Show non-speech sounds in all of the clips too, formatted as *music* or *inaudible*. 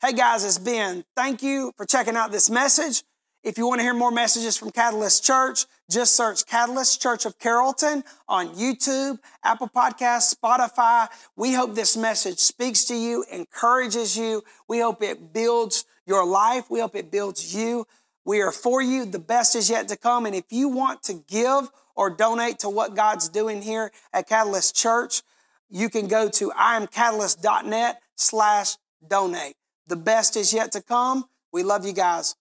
Hey guys, it's Ben. Thank you for checking out this message. If you want to hear more messages from Catalyst Church, just search Catalyst Church of Carrollton on YouTube, Apple Podcasts, Spotify. We hope this message speaks to you, encourages you. We hope it builds your life. We hope it builds you. We are for you. The best is yet to come. And if you want to give or donate to what God's doing here at Catalyst Church, you can go to imcatalyst.net slash donate. The best is yet to come. We love you guys.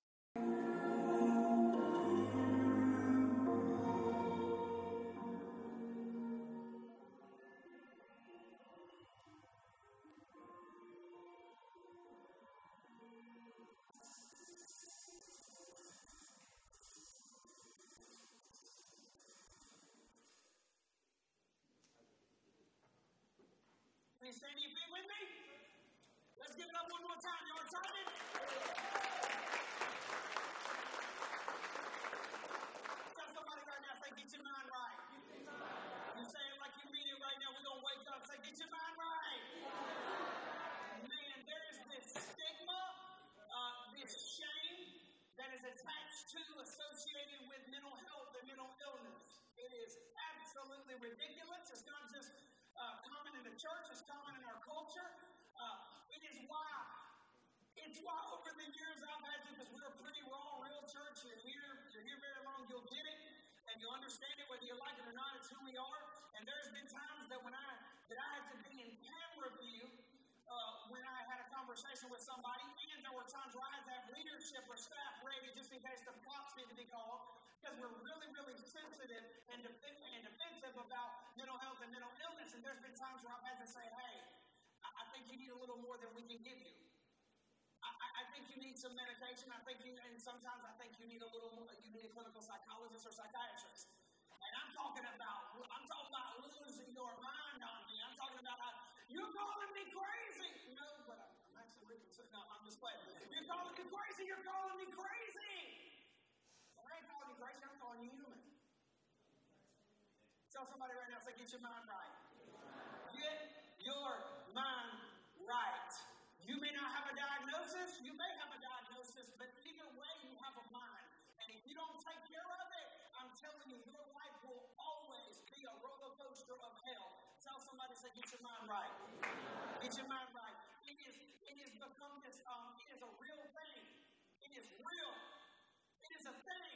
Let's give it up one more time. Y'all excited? Tell somebody right now, say, get your mind right. You say it like you mean it right now. We're going to wake up. Say, get your mind right. Man, there is this stigma, uh, this shame that is attached to, associated with mental health and mental illness. It is absolutely ridiculous. It's not just uh, common in the church, it's common in our culture. Uh, it is why, it's why over the years I've had to, because we're a pretty raw, real church. You're here, you're here very long, you'll get it, and you'll understand it whether you like it or not. It's who we are. And there's been times that when I that I had to be in camera view uh, when I had a conversation with somebody, and there were times where I had to have leadership or staff ready just in case the cops need to be called, because we're really, really sensitive and, def- and defensive about mental health and mental illness. And there's been times where I've had to say, hey, I, think you need a little more than we can give you. I, I- think you need some medication. I think you, and sometimes I think you need a little more, you need a clinical psychologist or psychiatrist. And I'm talking about, I'm talking about losing your mind on me. I'm talking about you're calling me crazy. No, but I'm, I'm actually. No, I'm just playing. You're calling me crazy. You're calling me crazy. Well, I ain't calling you crazy. I'm calling you human. Tell somebody right now, say, get your mind right. Get your mind right. You may not have a diagnosis, you may have a diagnosis, but either way, you have a mind. And if you don't take care of it, I'm telling you, your life will always be a roller coaster of hell. Tell somebody, say, get your mind right. Get your mind right. It is, it has become this, um, it is a real thing. It is real. It is a thing.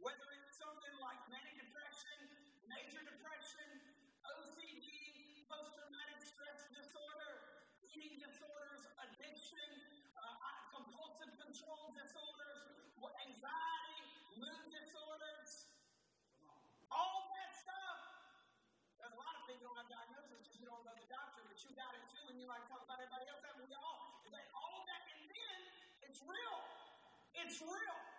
Whether it's something like manic depression, major depression, OCD, post traumatic stress disorder, eating disorders, addiction, uh, compulsive control disorders, anxiety, mood disorders, all that stuff. There's a lot of don't have diagnosis because you don't know the doctor, but you got it too, and you like talk about everybody else. And we all, all that, and then it's real. It's real.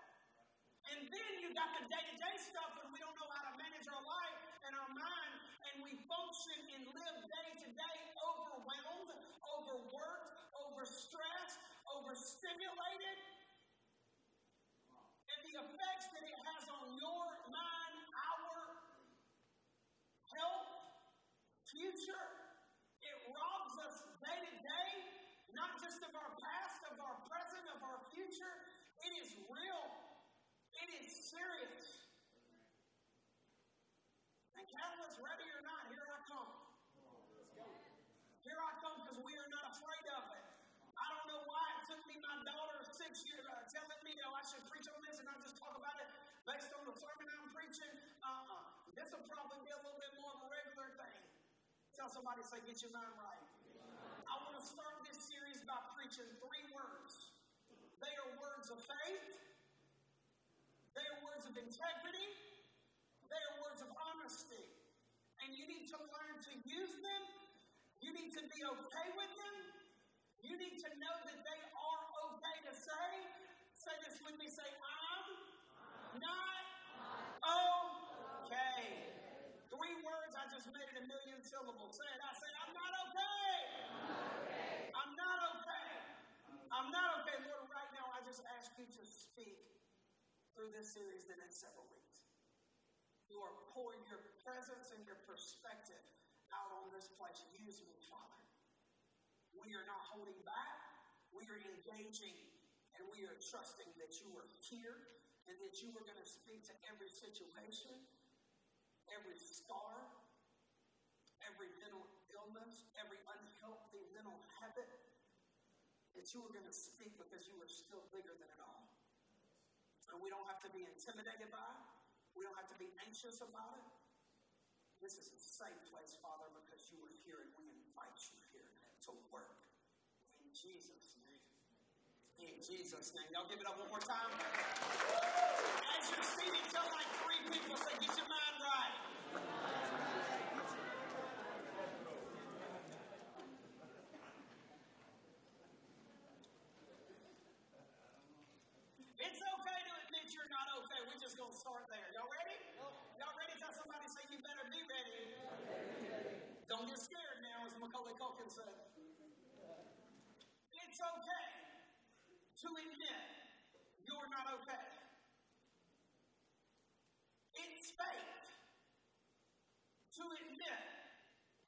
And then you got the day-to-day stuff when we don't know how to manage our life and our mind, and we function and live day-to-day overwhelmed, overworked, overstressed, overstimulated. And the effects that it has on your mind, our health, future, it robs us day to day, not just of our past, of our present, of our future. It is real. It is serious. And Catalyst, ready or not, here I come. Here I come because we are not afraid of it. I don't know why it took me my daughter six years uh, telling me that I should preach on this and not just talk about it based on the sermon I'm preaching. Uh-uh. This will probably be a little bit more of a regular thing. Tell somebody, say, get your mind right. I want to start this series by preaching three words. They are words of faith. They are words of integrity. They are words of honesty. And you need to learn to use them. You need to be okay with them. You need to know that they are okay to say. Say this with me. Say, I'm not okay. Three words, I just made it a million syllables. Say it. I say, I'm not okay. I'm not okay. I'm not okay. Lord, right now, I just ask you to speak through this series the next several weeks. You are pour your presence and your perspective out on this place. Use me, Father. We are not holding back. We are engaging and we are trusting that you are here and that you are going to speak to every situation, every scar, every mental illness, every unhealthy mental habit, that you are going to speak because you are still bigger than it all. And we don't have to be intimidated by it. We don't have to be anxious about it. This is a safe place, Father, because you are here and we invite you here to work. In Jesus' name. In Jesus' name. Y'all give it up one more time. As you're seated, tell like three people, say, get your mind right. It's okay to admit you're not okay. We're just going to start there. Y'all ready? Y'all ready? Tell somebody, say, you better be ready. Don't get scared now, as Macaulay Culkin said. It's okay to admit you're not okay. It's faith to admit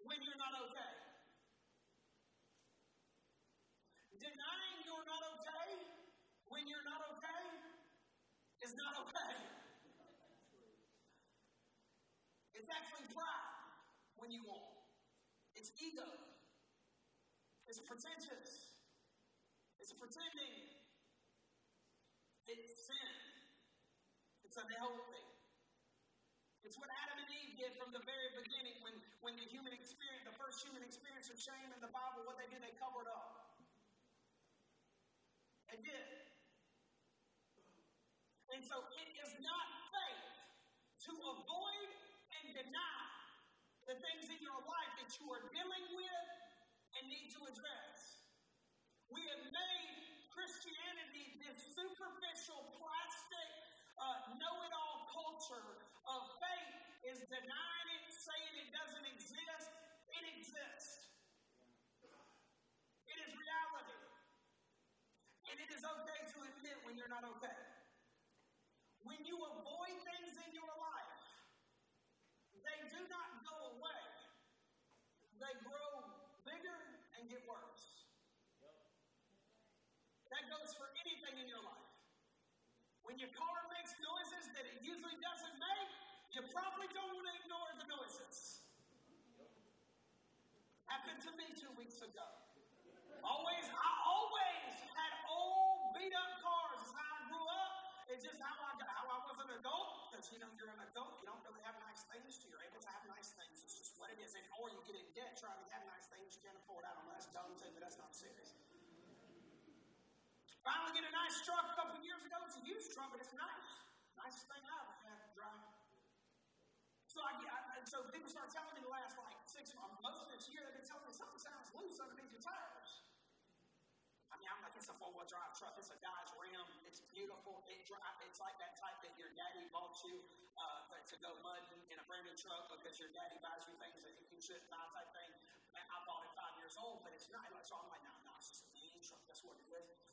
when you're not okay. Denying you're not okay when you're not okay is not okay. It's actually pride when you won't. It's ego. It's pretentious. It's pretending. It's sin. It's unhealthy. It's what Adam and Eve did from the very beginning when, when the human experience, the first human experience of shame in the Bible, what they did, they covered up. They did. And so it is not faith to avoid and deny the things in your life that you are dealing with need to address. We have made Christianity this superficial, plastic, uh, know it all culture of faith is denying it, saying it doesn't exist. It exists. It is reality. And it is okay to admit when you're not okay. When you avoid things in your life, they do not go away. They grow bigger and get worse. That goes for anything in your life. When your car makes noises that it usually doesn't make, you probably don't want to ignore the noises. Happened to me two weeks ago. Always, I always had old beat up cars. It's how I grew up. It's just how I got, how I was an adult. Because you know, you're an adult, you don't really have nice things. You're able to have nice things. It's just what it is. And or you get in debt trying to have nice things you can't afford. I don't know. That's dumb too, but that's not serious. Finally, get a nice truck a couple years ago. It's a used truck, but it's nice. Nicest thing I ever had to drive. So I, I, so people start telling me the last like six months, most of this year, they've been telling me something sounds loose underneath your tires. I mean, I'm like, it's a four-wheel drive truck. It's a Dodge Ram. It's beautiful. It drive. It's like that type that your daddy bought you uh, to go mudding in a brand new truck because your daddy buys you things that you shouldn't buy type thing. I bought it five years old, but it's not. So I'm like, no, no, it's just a mean truck. That's what it is.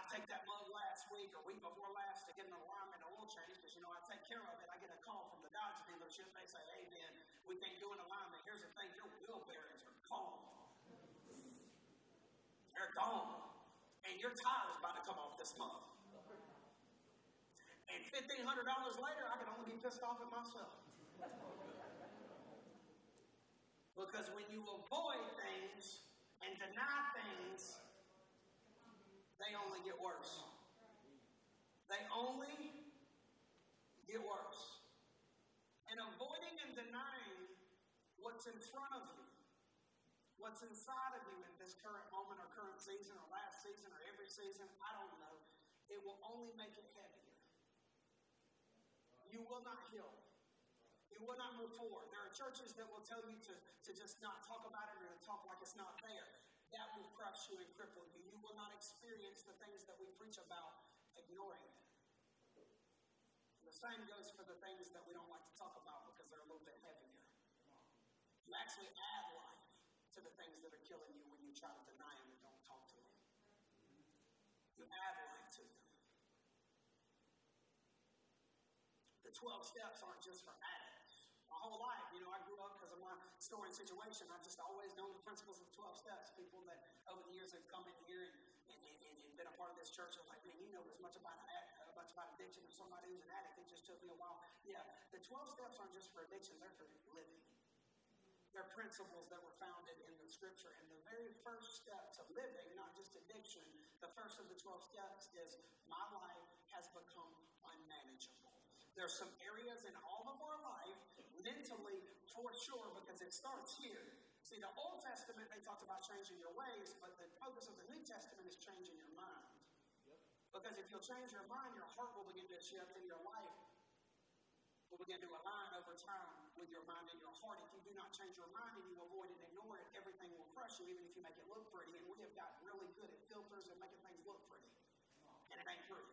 I take that mug last week or week before last to get an alignment oil change because, you know, I take care of it. I get a call from the Dodge dealership. They say, hey, man, we can't do an alignment. Here's the thing your wheel bearings are gone. They're gone. And your tire is about to come off this month. And $1,500 later, I can only be pissed off at myself. Because when you avoid things and deny things, they only get worse. They only get worse. And avoiding and denying what's in front of you, what's inside of you in this current moment or current season or last season or every season, I don't know, it will only make it heavier. You will not heal. You will not move forward. There are churches that will tell you to, to just not talk about it or to talk like it's not there that will crush you and cripple you. You will not experience the things that we preach about ignoring it. The same goes for the things that we don't like to talk about because they're a little bit heavier. You actually add life to the things that are killing you when you try to deny them and don't talk to them. You add life to them. The 12 steps aren't just for addicts my whole life. You know, I grew up because of my story and situation. I've just always known the principles of the 12 steps. People that over the years have come in here and, and, and, and been a part of this church are like, man, you know as much about a much about addiction as somebody who's an addict. It just took me a while. Yeah, the 12 steps aren't just for addiction, they're for living. They're principles that were founded in the scripture. And the very first step to living, not just addiction, the first of the 12 steps is my life has become unmanageable. There's some areas in all of our life, mentally for sure, because it starts here. See, the Old Testament, they talked about changing your ways, but the focus of the New Testament is changing your mind. Because if you'll change your mind, your heart will begin to shift and your life will begin to align over time with your mind and your heart. If you do not change your mind and you avoid and ignore it, everything will crush you, even if you make it look pretty. And we have gotten really good at filters and making things look pretty. And it ain't pretty.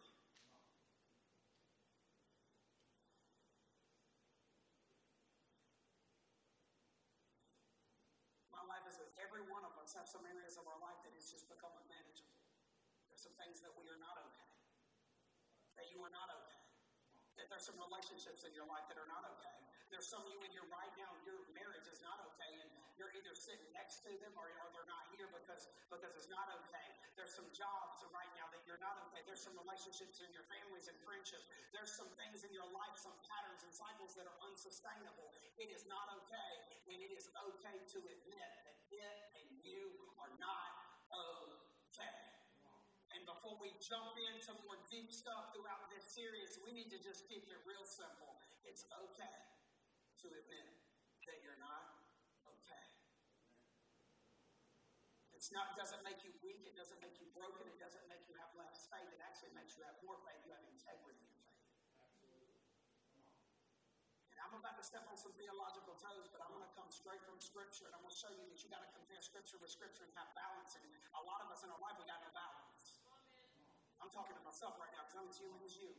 My life is that every one of us have some areas of our life that has just become unmanageable. There's some things that we are not okay. That you are not okay that there's some relationships in your life that are not okay. There's some you in here right now, your marriage is not okay, you're either sitting next to them or, or they're not here because, because it's not okay. There's some jobs right now that you're not okay. There's some relationships in your families and friendships. There's some things in your life, some patterns and cycles that are unsustainable. It is not okay, and it is okay to admit that it and you are not okay. And before we jump into more deep stuff throughout this series, we need to just keep it real simple. It's okay to admit that you're not okay. It's not doesn't make you weak, it doesn't make you broken, it doesn't make you have less faith, it actually makes you have more faith, you have integrity in faith. And I'm about to step on some theological toes, but I'm going to come straight from Scripture, and I'm going to show you that you got to compare Scripture with Scripture and have balance. And a lot of us in our life, we got no balance. I'm talking to myself right now because I'm as human as you.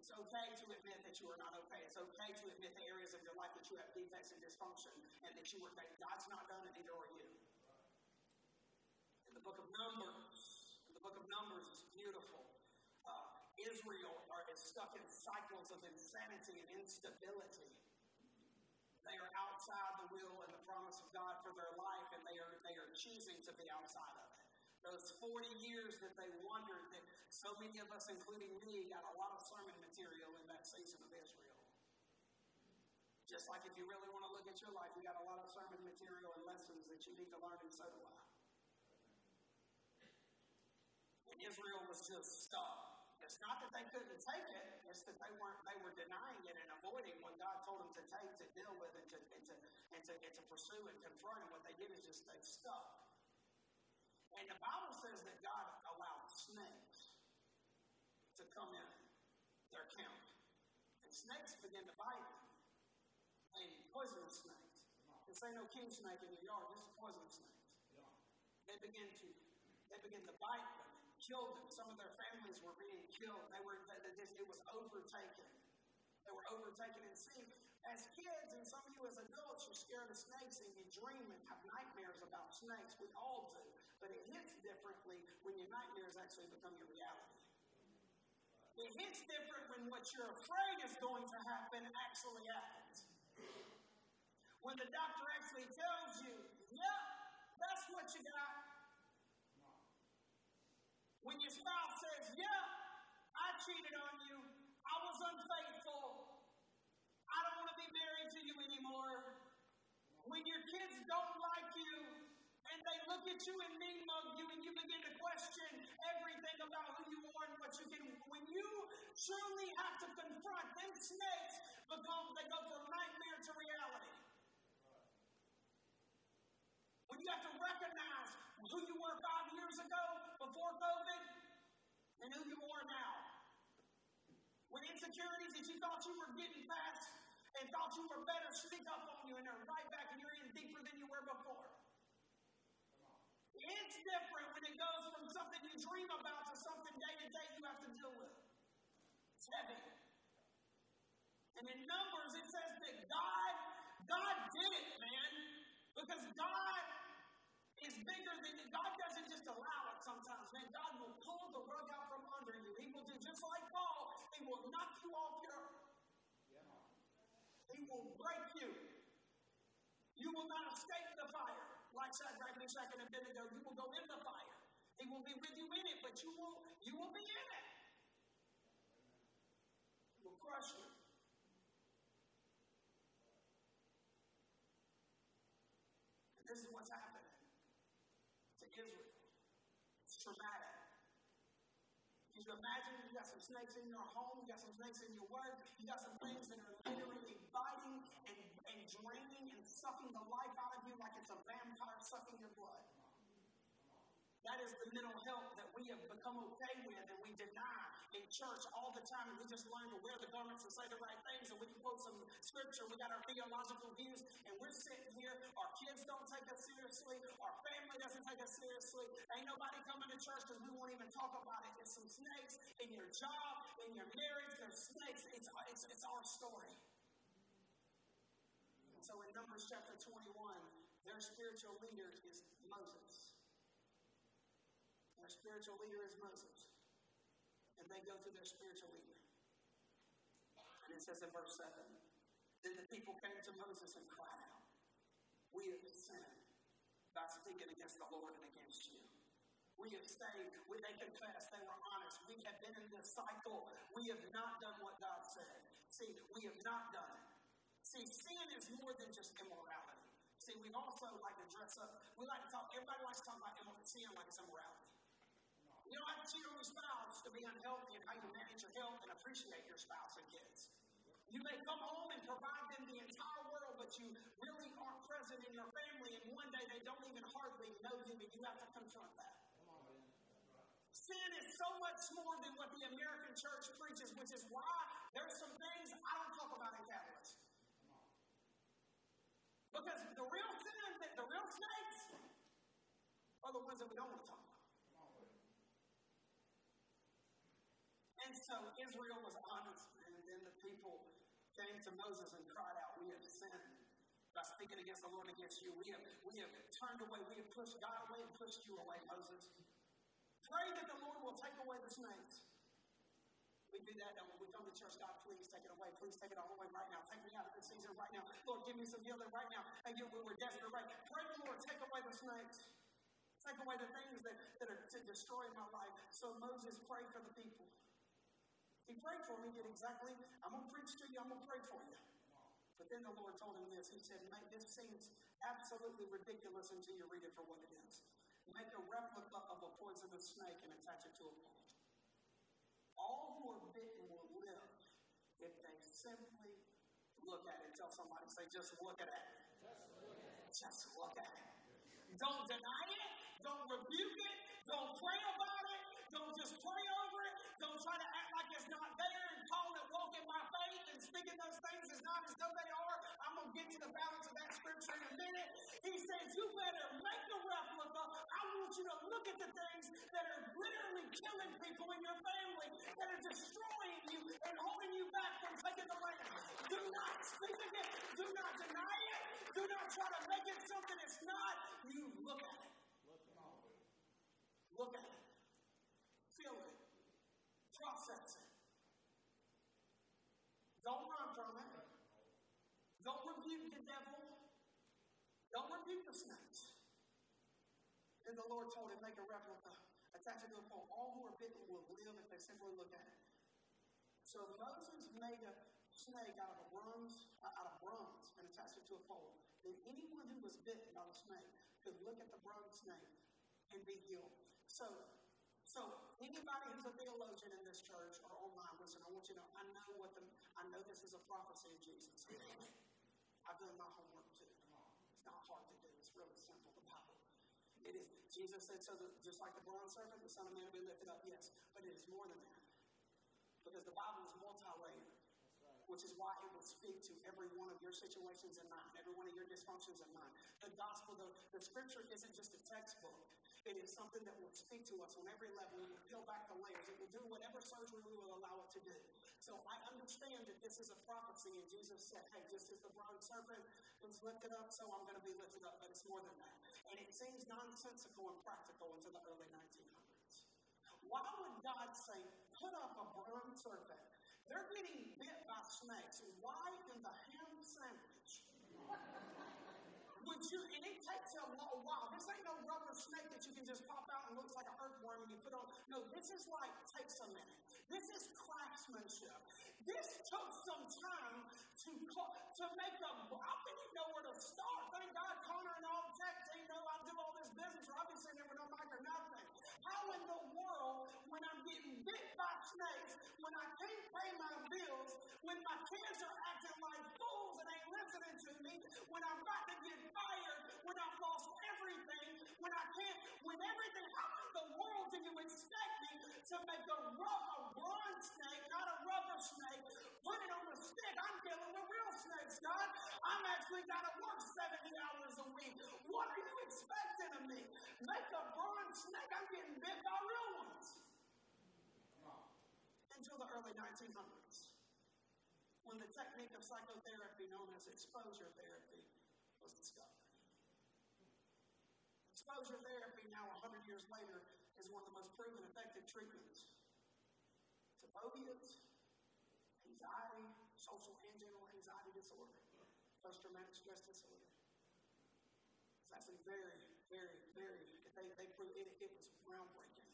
It's okay to admit that you are not okay. It's okay to admit the areas of your life that you have defects and dysfunction and that you were that God's not done and neither are you. Book of Numbers, the book of Numbers is beautiful. Uh, Israel are, is stuck in cycles of insanity and instability. They are outside the will and the promise of God for their life, and they are, they are choosing to be outside of it. Those 40 years that they wandered, that so many of us, including me, got a lot of sermon material in that season of Israel. Just like if you really want to look at your life, you got a lot of sermon material and lessons that you need to learn, and so do I. And Israel was just stuck. It's not that they couldn't take it, it's that they weren't they were denying it and avoiding what God told them to take, to deal with, and to, and to, and to, and to pursue and confront. And what they did is just they stuck. And the Bible says that God allowed snakes to come in their camp. And snakes began to bite them. And poisonous snakes. This ain't no king snake in your yard, this is poisonous snakes. They began to they began to bite them and kill them. Some of their families were being killed. They were it was overtaken. They were overtaken and seen. As kids, and some of you as adults, you're scared of snakes and you dream and have nightmares about snakes. We all do. But it hits differently when your nightmares actually become your reality. It hits different when what you're afraid is going to happen actually happens. When the doctor actually tells you, yep, that's what you got. When your spouse says, yep, I cheated on you, I was unfaithful, I don't want to be married to you anymore. When your kids don't like you, and they look at you and mean mug you, and you begin to question everything about who you are and what you can. When you truly have to confront them snakes, become they go from nightmare to reality. When you have to recognize who you were five years ago before COVID and who you are now. When insecurities that you thought you were getting past and thought you were better sneak up on you and they're right back and you're in deeper than you were before. It's different when it goes from something you dream about to something day to day you have to deal with. It's heavy. And in Numbers, it says that God, God did it, man. Because God is bigger than you. God doesn't just allow it sometimes, man. God will pull the rug out from under you. He will do just like Paul. He will knock you off your. He will break you. You will not escape the fire like Shadrach, Meshach, and Abednego. You will go in the fire. He will be with you in it, but you will you will be in. It will crush you. And this is what's happening to Israel. It's traumatic. Can you imagine you got some snakes in your home, you got some snakes in your work, you got some things that are literally biting and, and draining and sucking the life out of you like it's a vampire sucking your blood. That is the mental health that we have become okay with and we deny in church all the time. And we just learn to wear the garments and say the right things and we can quote some scripture. We got our theological views and we're sitting here. Our kids don't take us seriously. Our family doesn't take us seriously. Ain't nobody coming to church because we won't even talk about it. It's some snakes in your job, in your marriage. There's snakes. It's, it's, it's our story. And so in Numbers chapter 21, their spiritual leader is Moses. Their spiritual leader is Moses. And they go to their spiritual leader. And it says in verse 7 Then the people came to Moses and cried out, We have sinned by speaking against the Lord and against you. We have stayed, we, they confessed, they were honest. We have been in this cycle. We have not done what God said. See, we have not done it. See, sin is more than just immorality. See, we also like to dress up. We like to talk, everybody likes to talk about sin like it's immorality. You have to cheat on your spouse to be unhealthy and how you manage your health and appreciate your spouse and kids. You may come home and provide them the entire world, but you really aren't present in your family, and one day they don't even hardly know you, and you have to confront that. Sin is so much more than what the American church preaches, which is why there's some things I don't talk about in Catalyst. Because the real sin, the real snakes, are the ones that we don't want to talk about. And so Israel was honest, and then the people came to Moses and cried out, We have sinned by speaking against the Lord against you. We have, we have turned away, we have pushed God away and pushed you away, Moses. Pray that the Lord will take away the snakes. We do that when we come to church, God, please take it away. Please take it all away right now. Take me out of this season right now. Lord, give me some healing right now. And you, we're desperate right now. Pray Lord, take away the snakes. Take away the things that, that are to destroy my life. So Moses prayed for the people. He prayed for me, did exactly, I'm going to preach to you, I'm going to pray for you. But then the Lord told him this. He said, Make this seems absolutely ridiculous until you read it for what it is. Make a replica of a poisonous snake and attach it to a pole. All who are bitten will live if they simply look at it. Tell somebody, say, just look at it. Just look at it. Don't deny it. Don't rebuke it. Don't pray about it. Don't just pray over it. Don't try to act like it's not there and call it walking by faith and speaking those things as not as though they are. I'm going to get to the balance of that scripture in a minute. He says, You better make a replica. I want you to look at the things that are literally killing people in your family, that are destroying you and holding you back from taking the land. Do not speak it. Do not deny it. Do not try to make it something it's not. You look at it. Look at it. Feel it. Process it. Don't run from it. Don't rebuke the devil. Don't rebuke the snakes. And the Lord told him, make a replica, attach it to a pole. All who are bitten will live if they simply look at it. So Moses made a snake out of bronze, uh, out of bronze, and attached it to a pole. Then anyone who was bitten by the snake could look at the bronze snake and be healed. So so anybody who's a theologian in this church or online, listen, I want you to know, I know what the, I know this is a prophecy of Jesus. I've done my homework too. It's not hard to do. It's really simple, the Bible. It is. Jesus said, so the, just like the bronze serpent, the Son of Man will be lifted up. Yes, but it is more than that. Because the Bible is multi-layered which is why it will speak to every one of your situations in mind, every one of your dysfunctions in mind. The gospel, the, the scripture isn't just a textbook. It is something that will speak to us on every level. It will peel back the layers. It will do whatever surgery we will allow it to do. So I understand that this is a prophecy, and Jesus said, hey, this is the bronze serpent was lifted up, so I'm going to be lifted up. But it's more than that. And it seems nonsensical and practical until the early 1900s. Why would God say, put up a bronze serpent? They're getting bit by snakes. Why in the ham sandwich would you, and it takes a lo- while. This ain't no rubber snake that you can just pop out and looks like an earthworm and you put on. No, this is like, takes a minute. This is craftsmanship. This took some time to to make a, I didn't know where to start. Thank God Connor and all tech team know I do all this business, or I've been sitting there with no mic or nothing. How in the world, when I'm getting bit by snakes, when I can't pay my bills, when my kids are acting like fools listening to me, when I'm about to get fired, when I've lost everything, when I can't, when everything, how in the world do you expect me to make a, ru- a bronze snake, not a rubber snake, put it on a stick? I'm dealing with real snakes, God. I'm actually got to work 70 hours a week. What are you expecting of me? Make a bronze snake? I'm getting bit by real ones. Until the early 1900s, when the technique of psychotherapy known as exposure therapy was discovered. Exposure therapy, now 100 years later, is one of the most proven effective treatments to phobias, anxiety, social and general anxiety disorder, post traumatic stress disorder. It's actually very, very, very, they, they proved it, it was groundbreaking.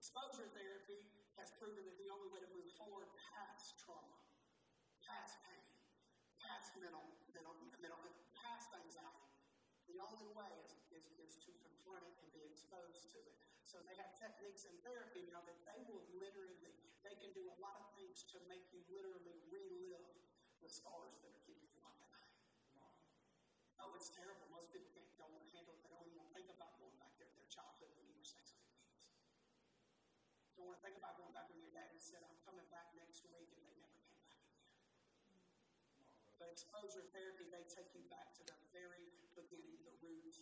Exposure therapy has proven that the only way to move forward past trauma, past pain, past mental, mental, mental past anxiety, the only way is, is, is to confront it and be exposed to it. So they have techniques in therapy now that they will literally, they can do a lot of things to make you literally relive the scars that are keeping you up at night. Oh, it's terrible. Most people can't, don't want to handle it. They don't even want to think about going back there to their childhood when you were sexually abused. Don't want to think about going back when your daddy said, I'm coming back next week, and they never came back again. But exposure therapy, they take you back to the very beginning, the root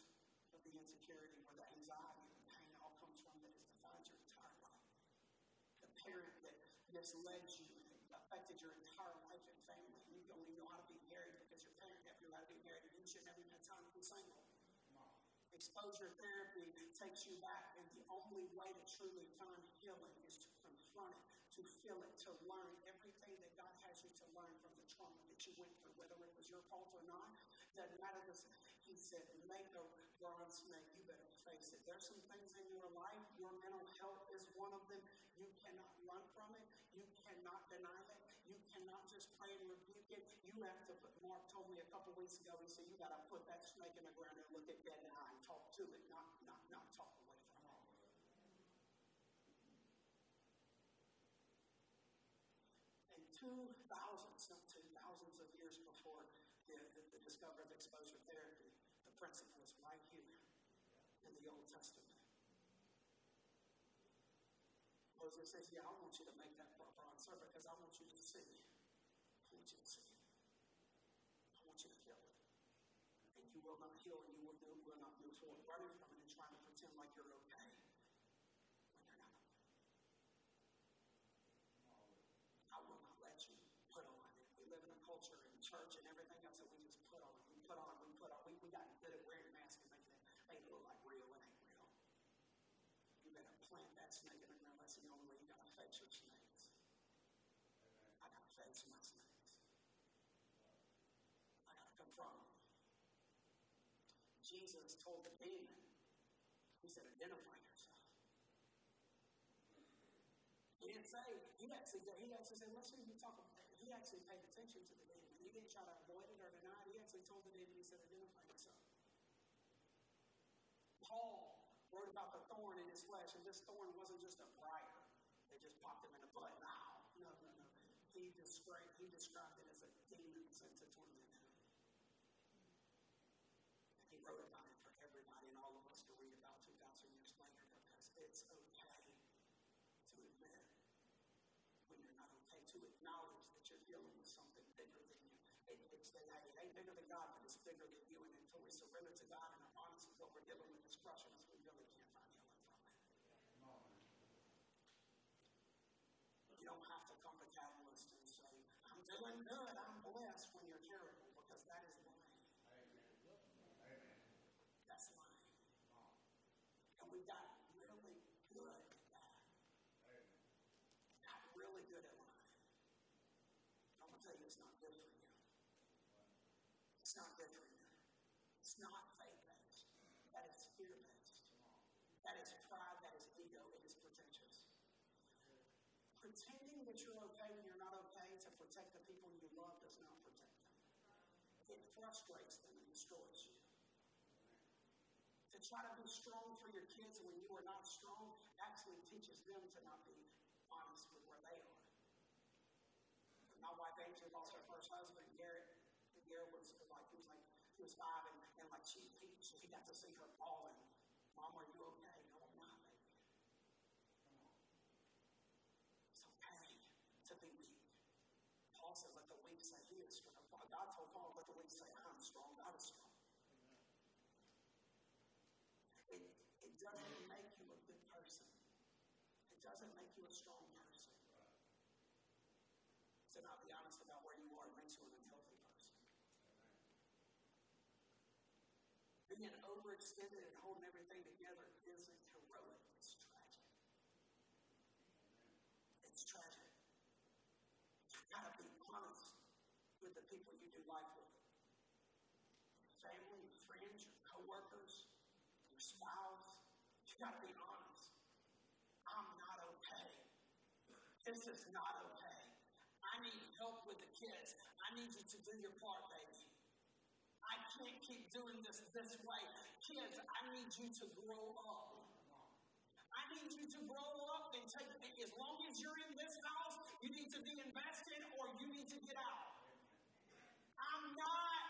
of the insecurity, where the anxiety and pain all comes from that has defined your entire life. The parent that misled you and affected your entire life and family. You even know how to be married because your parent never knew how to be married and you shouldn't have even had time to be single. Exposure therapy takes you back, and the only way to truly find healing is to confront it, to feel it, to learn everything that God has you to learn from the trauma that you went through, whether it was your fault or not. Doesn't matter. He said, make a bronze snake. You better face it. There's some things in your life. Your mental health is one of them. You cannot run from it. You cannot deny it. You cannot just pray and rebuke it. You have to Mark told me a couple weeks ago, he said, you got to put that snake in the ground and look at it dead in the and talk to it, not, not, not talk away from it. And 2000, some two thousands of years before the, the, the discovery of exposure therapy, the principle is right here in the Old Testament. Moses says, Yeah, I want you to make that bronze serpent because I want you to see. I want you to see it. I want you to feel it. And you will not heal and you will, do, will not move forward running from it and trying to pretend like you're okay when you're not. I will not let you put on it. We live in a culture in church and everything else that we just put on. We put on, we put on. We, we got good at wearing masks and making it, making it look like real and ain't real. You better plant that snake in the ground. That's the only way you gotta face your snakes. I gotta face my snakes. I gotta confront them. Jesus told the demon, he said, identify yourself. He didn't say, he actually, he actually said, see you talk about. He actually paid attention to the demon. He didn't try to avoid it or deny it. He actually told the demon, he said, identify yourself. Paul wrote about the thorn in his flesh, and this thorn wasn't just a briar. They just popped him in the butt. Now, no, no, no. He described, he described it as a demon sent to torment him. And he wrote about it for everybody and all of us to read about 2,000 years later because it's okay to admit when you're not okay, to acknowledge that you're dealing with something bigger than you. It, it's that, it ain't bigger than God, but it's bigger than you. And until we surrender to God and are honest with what we're dealing with is crushing us, we really can't find healing from it. You don't have to come to Catalyst and say, I'm doing good, I'm blessed when you're terrible, because that is lying. That's lying. And we got really good at that. Got really good at lying. I'm going to tell you, it's not good for you. It's not good for you. It's not faith based. That is fear based. That is pride. That is ego. It is pretentious. Pretending that you're okay when you're not okay to protect the people you love does not protect them. It frustrates them and destroys you. To try to be strong for your kids when you are not strong actually teaches them to not be honest with where they are. My wife Angel lost her first husband, Garrett. And Garrett was like he was like he was five, and, and like she he, he got to see her falling. Mom, are you okay? No, I'm not. It's okay to be weak. Paul said, "Let the weak say he is strong." God told Paul, "Let the weak say I'm strong. God is strong." It, it doesn't make you a good person. It doesn't make you a strong person. To not be honest about where you are makes you an unhealthy person. Being overextended and holding everything together isn't heroic, it's tragic. It's tragic. You've gotta be honest with the people you do life with. Family, your friends, your coworkers, your spouse. You gotta be honest. I'm not okay. This is not okay. I need help with the kids. I need you to do your part, baby. I can't keep doing this this way. Kids, I need you to grow up. I need you to grow up and take, as long as you're in this house, you need to be invested or you need to get out. I'm not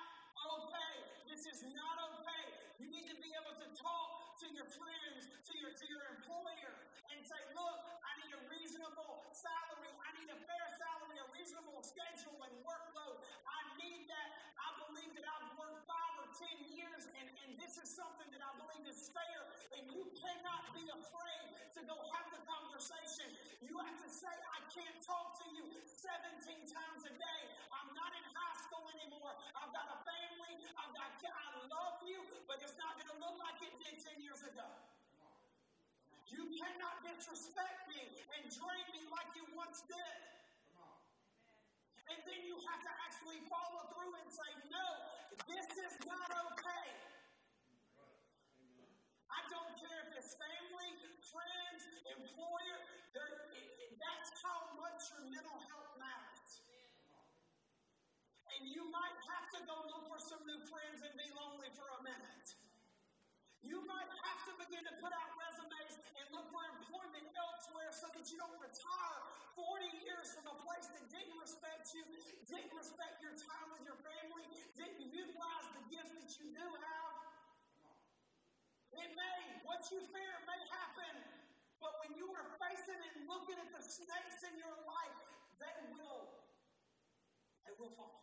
okay. This is not okay. You need to be able to talk to your friends, to your to your employer, and say, look, I need a reasonable salary, I need a fair salary, a reasonable schedule and workload. I need that. I believe that I've worked five or ten years, and, and this is something that I believe is fair, and you cannot be afraid to go have the conversation. You have to say, I can't talk to you 17 times a day. I'm not in high school anymore. I've got a family. I've got I love you, but it's not going to look like it did 10 years ago. You cannot disrespect me and drain me like you once did. And then you have to actually follow through and say, no, this is not okay. I don't care if it's family, friends, employer, that's how much your mental health matters. And you might have to go look for some new friends and be lonely for a minute. You might have to begin to put out resumes and look for employment elsewhere so that you don't retire 40 years from a place that didn't respect you, didn't respect your time with your family, didn't utilize the gifts that you do have. It may, what you fear may happen, but when you are facing and looking at the snakes in your life, they will, they will fall.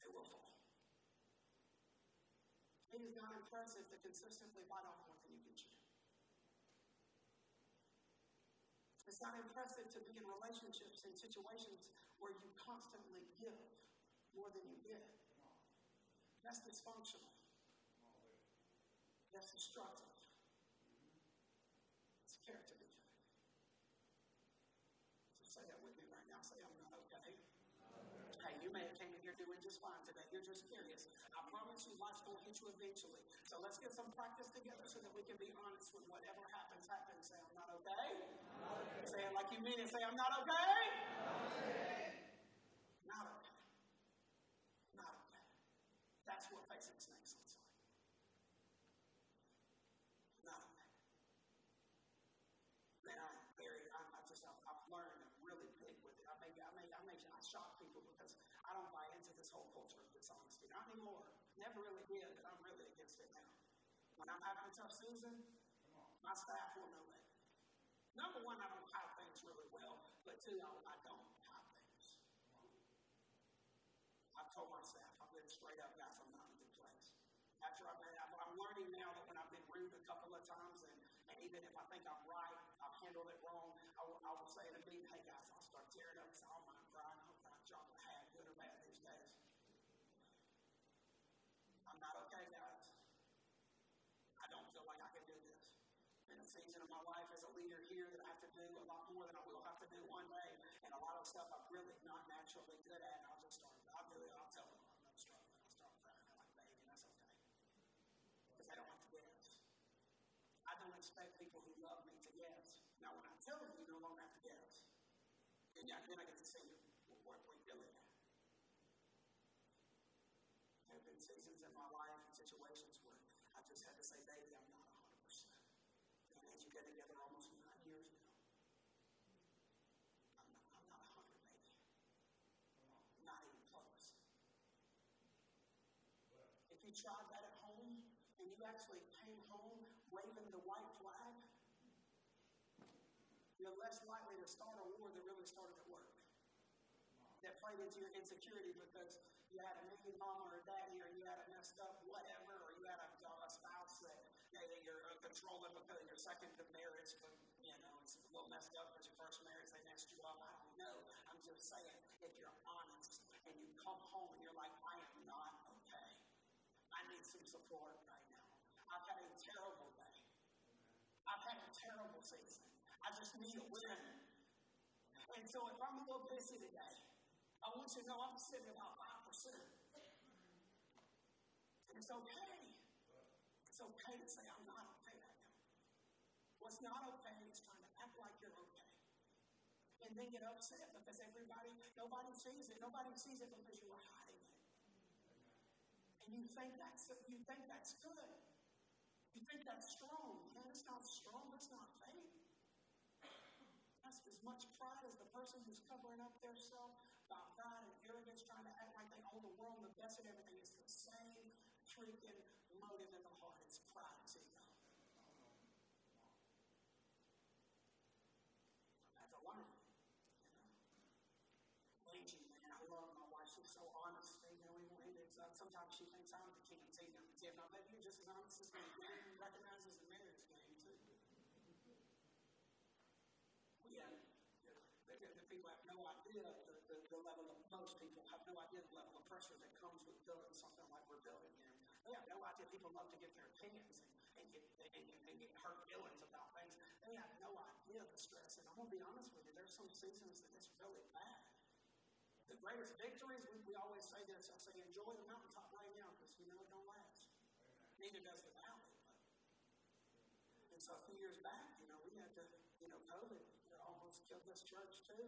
They will fall. It is not impressive to consistently bite off more than you can chew. It's not impressive to be in relationships and situations where you constantly give more than you get. That's dysfunctional. That's destructive. It's character defect. So say that with me right now. Say, I'm not okay. Hey, you may have came in here doing just fine today. You're just curious. I promise you, life's going to hit you eventually. So let's get some practice together so that we can be honest with whatever happens, happens. Say, I'm not okay. Not okay. Say it like you mean it. Say, I'm not okay. Not okay. Not okay. Not okay. That's what facing snakes looks like. Not okay. Man, I'm very, I'm, I just, I've, I've learned I'm really big with it. I may, I may, I may, I shock people because I don't buy into this whole culture of dishonesty. Not anymore. Never really did, but I'm really against it now. When I'm having a tough season, my staff will know it. Number one, I don't hide things really well, but two, I, I don't hide things. I've told my staff, I've been straight up, guys, I'm not in a good place. After I've been, I'm learning now that when I've been rude a couple of times, and, and even if I think I'm right, I've handled it wrong, I will, I will say in a meeting, hey guys, I'll start tearing up and say, oh my crying, I'm not dropping a hat, good or bad these days. I'm not okay, guys. I don't feel like I can do this. And if season of my life as a leader here that I have to do a lot more than I will have to do one day. And a lot of stuff I'm really not naturally good at. I'll just start, I'll do it, I'll tell them I'm not struggling. I'll start crying. I'm like, baby, that's okay. Because they don't have to guess. I don't expect people who love me to guess. Now, when I tell them, you no longer have to guess. And then I get to see what we're really at. There have been seasons in my life and situations where I just had to say, baby, I'm not 100%. Together almost nine years now, I'm not, I'm not 100, baby. Not even close. If you tried that at home and you actually came home waving the white flag, you're less likely to start a war that really started at work that played into your insecurity because you had a mean mom or a daddy, or you had a messed up whatever, controlling because your second marriage, but you know, it's a little messed up because your first marriage, they messed you up. I don't know. I'm just saying, if you're honest and you come home and you're like, I am not okay. I need some support right now. I've had a terrible day. I've had a terrible season. I just need a win. And so if I'm a little busy today, I want you to know I'm sitting about 5%. It's okay. It's okay to say, I'm not. What's not okay is trying to act like you're okay. And then get upset because everybody, nobody sees it. Nobody sees it because you are hiding it. And you think that's you think that's good. You think that's strong. No, it's not strong, it's not faith has as much pride as the person who's covering up their self by pride and arrogance, trying to act like they own the world and the best of everything. It's the same freaking motive in the heart. It's pride, see, God. That's a learn. You know? Angie, man, I love my wife. She's so honest. You know, uh, sometimes she thinks I'm the king of tea. Now, maybe you're just as honest as me. Man recognizes the marriage game, too. Yeah, the, the people have no idea the, the, the, level of, most people have no idea the level of pressure that comes with building something like we're building here. They have no idea people love to give their opinions and, and, get, and, and get hurt feelings about things. They have no idea the stress. And I'm going to be honest with you, there's some seasons that it's really bad. The greatest victories, we, we always say this, I say, enjoy the mountaintop right now because we know it don't last. Neither does the valley. And so a few years back, you know, we had to, you know, COVID you know, almost killed this church too.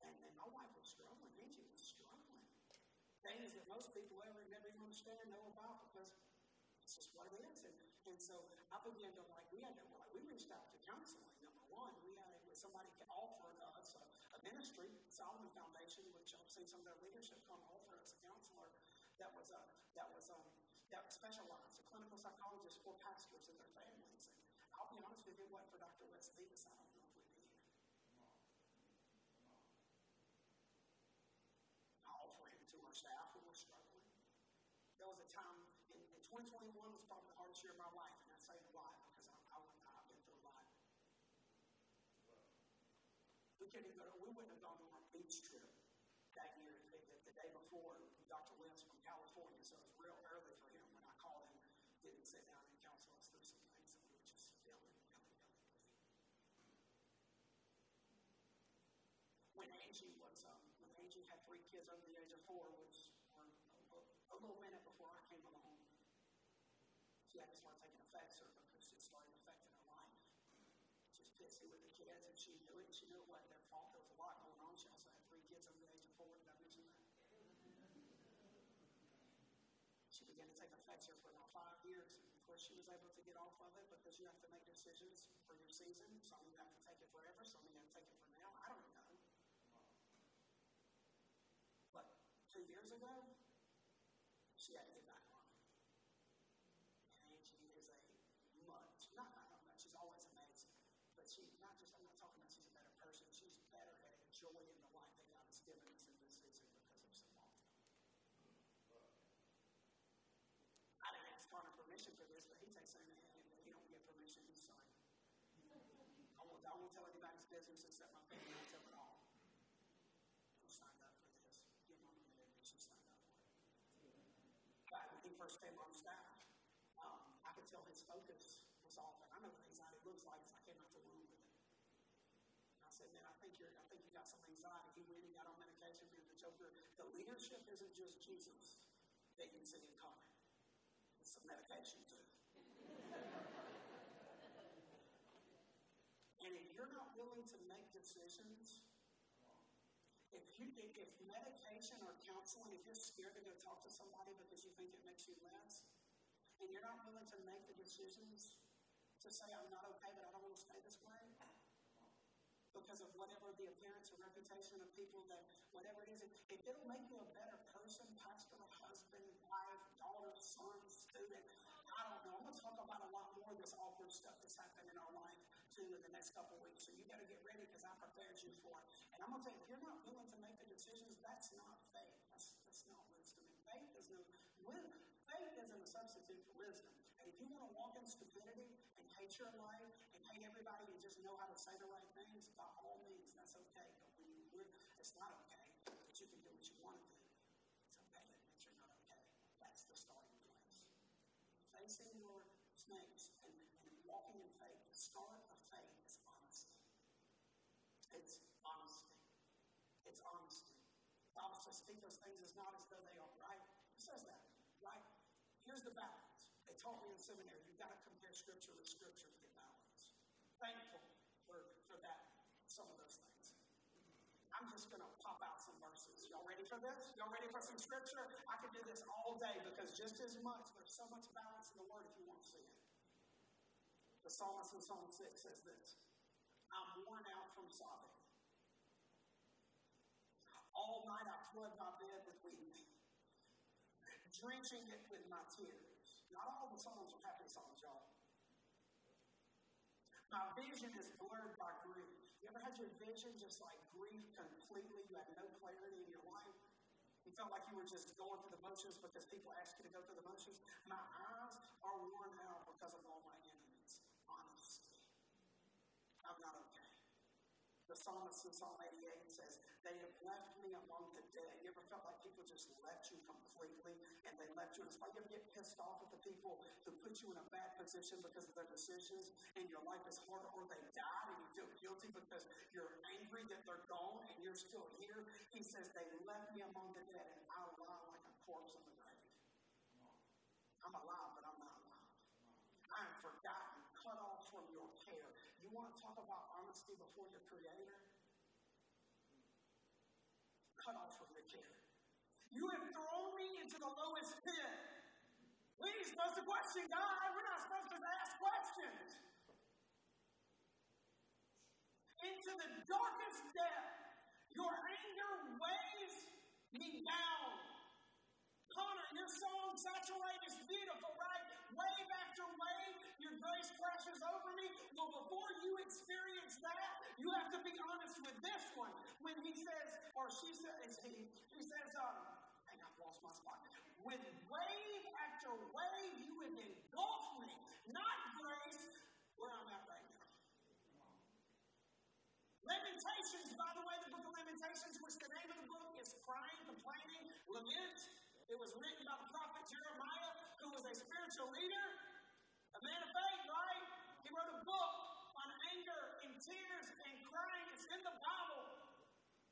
And, and my wife was struggling. Angie was struggling. Things that most people ever never even understand know about because it's just what it is. And, and so I began to like, we had to, like, we reached out to counseling. Number one, we had a, somebody offered us a ministry, Solomon Foundation, which I've seen some of their leadership come offer us a counselor that was a, that was a, that specialized, a clinical psychologist for pastors and their families. And, I'll be honest with you, wasn't for Dr. West Davis, I don't know if we'd be here. I offer him to our staff who were struggling. There was a time in, in 2021 was probably the hardest year of my life, and I say why because I, I, I've been through a lot. We couldn't go. We wouldn't have gone on our beach trip that year. The, the, day before, Dr. West from California, so it was real early for him when I called him. Didn't sit down and counsel us through some things that we were just feeling, feeling. When Angie was, um, when Angie had three kids under the age of four, which were a, a little minute before I came along, she had to start taking her because it started affecting her life. Was pissy with the kids, and she knew it. She knew it wasn't their fault. There was a lot going on. She also had three kids under the age of four. Did I mention that? She began to take Effexor for about five years. Of course, she was able to get off of it because you have to make decisions for your season. Some of you have to take it forever, some of you have to take it for now. I don't know. But two years ago, she had to get back on it. And Angie is a much, not, not much, she's always amazing. But she, not just, I'm not talking about she's a better person, she's better at enjoying the life that God has given us in this season because of some I didn't ask Connor permission for this, but he takes in and he don't get permission, he's signed. I won't, I won't tell anybody's business except my family, I'll tell it all. He signed up for this. Give mom a minute, she signed up for it. Back when he first came on staff, um, I could tell his focus was off. And I know what anxiety looks like because I came out the womb with it. And I said, man, I think you're, I think you got some anxiety. He went and got on medication. And the joker, the leadership isn't just Jesus that you see in common. It's some medication too. *laughs* and if you're not willing to make decisions, if you if, if medication or counseling, if you're scared to go talk to somebody because you think it makes you less, and you're not willing to make the decisions to say, I'm not okay, but I don't want to stay this way, because of whatever the appearance or reputation of people that, whatever it is, if it'll make you a better person, pastor, husband, wife, daughter, son, student, I don't know. I'm going to talk about a lot more of this awkward stuff that's happened in our life too in the next couple of weeks. So you got to get ready because I prepared you for it. And I'm going to tell you, if you're not willing to make the decisions, that's not faith. That's, that's not wisdom. And faith is no faith isn't a substitute for wisdom. And if you want to walk in stupidity and hate your life and everybody and just know how to say the right things, by all means, that's okay. But when you, it's not okay. But you can do what you want to do. It's okay that you're not okay. That's the starting place facing your snakes and, and walking in faith, the start of faith is honesty. It's honesty. It's honesty. The Bible says, speak those things as not as though they are, right? It says that, right? Here's the balance. They taught me in seminary, you've got to compare scripture with scripture. Thankful for, for that, some of those things. I'm just going to pop out some verses. Y'all ready for this? Y'all ready for some scripture? I could do this all day because just as much, there's so much balance in the word if you want to see it. The psalmist in Psalm 6 says this I'm worn out from sobbing. All night I flood my bed with weeping, drenching it with my tears. Not all the songs are happy songs, y'all. My vision is blurred by grief. You ever had your vision just like grief completely? You had no clarity in your life. You felt like you were just going through the motions because people asked you to go through the motions. My eyes are worn out because of all my enemies. Honestly, I'm not okay. The psalmist in Psalm 88 says, They have left me among the dead. You ever felt like people just left you completely and they left you a spot? You ever get pissed off at the people who put you in a bad position because of their decisions and your life is hard or they died and you feel guilty because you're angry that they're gone and you're still here? He says, They left me among the dead and I lie like a corpse in the grave. I'm alive, but I'm not alive. I am forgotten, cut off from your care. You want to talk about honesty before your Creator? Cut off from your care. You have thrown me into the lowest pit. We ain't supposed to question God. We're not supposed to ask questions. Into the darkest depth, your anger weighs me down. Connor, your song Saturate is beautiful, right? Wave after wave, your grace crashes over me. Well, before you experience that, you have to be honest with this one. When he says, or she says, he, he says, um, Hang I've lost my spot. With wave after wave, you would engulf me, not grace, where I'm at right now. Lamentations, by the way, the book of Lamentations, which the name of the book is Crying, Complaining, Lament. It was written by the prophet Jeremiah, was a spiritual leader, a man of faith, right? He wrote a book on anger and tears and crying. It's in the Bible.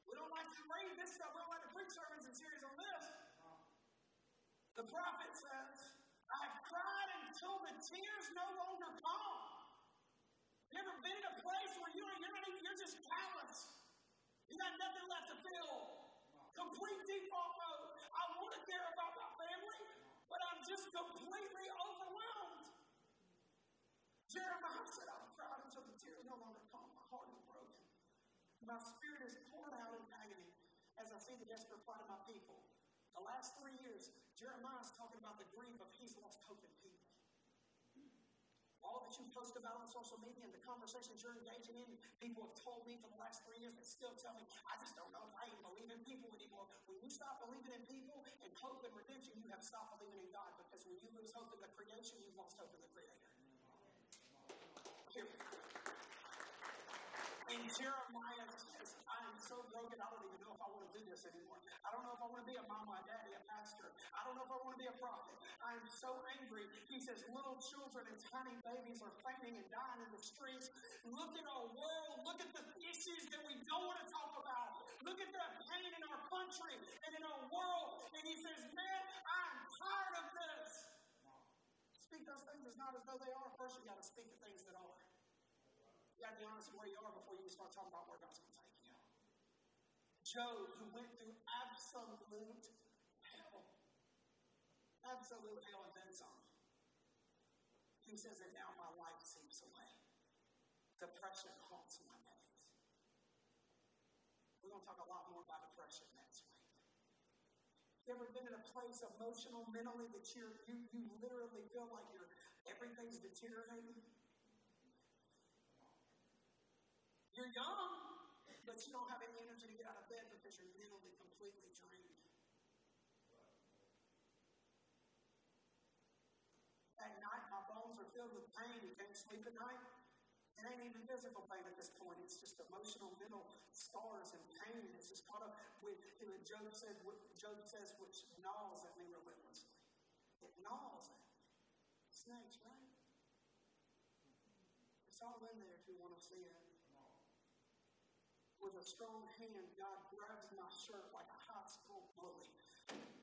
We don't like to read this stuff. We don't like to preach sermons and series on this. The prophet says, I have cried until the tears no longer come. You ever been in a place where you're, you're, not even, you're just callous? You got nothing left to feel. Complete default mode. I want to care about my just completely overwhelmed. Jeremiah said, I've cried until the tears no longer come. My heart is broken. My spirit is poured out in agony as I see the desperate plight of my people. The last three years, Jeremiah is talking about the grief of he's lost hope in that you post about on social media and the conversations you're engaging in, people have told me for the last three years and still tell me, I just don't know if I even believe in people anymore. When you stop believing in people and hope and redemption, you have stopped believing in God because when you lose hope in the creation, you've lost hope in the Creator. Period. And Jeremiah I am so broken, I do this anymore. I don't know if I want to be a mama, a daddy, a pastor. I don't know if I want to be a prophet. I am so angry. He says, little children and tiny babies are fainting and dying in the streets. Look at our world. Look at the issues that we don't want to talk about. Look at the pain in our country and in our world. And he says, man, I'm tired of this. Speak those things as not as though they are. First, you got to speak the things that are. You got to be honest with where you are before you start talking about where God's going. Job, who went through absolute hell, absolute hell and then some. He says that now my life seems away. Depression haunts my days. We're going to talk a lot more about depression next week. You ever been in a place emotional, mentally that you're, you you literally feel like you're everything's deteriorating? You're young, but you don't have any energy to get out of bed because you're mentally completely drained. At night, my bones are filled with pain. You can't sleep at night. It ain't even physical pain at this point. It's just emotional, mental scars and pain. It's just caught up with, you know, Job said, Job says, which gnaws at me relentlessly. It gnaws at me. Snakes, right? It's all in there if you want to see it. With a strong hand, God grabs my shirt like a high school bully.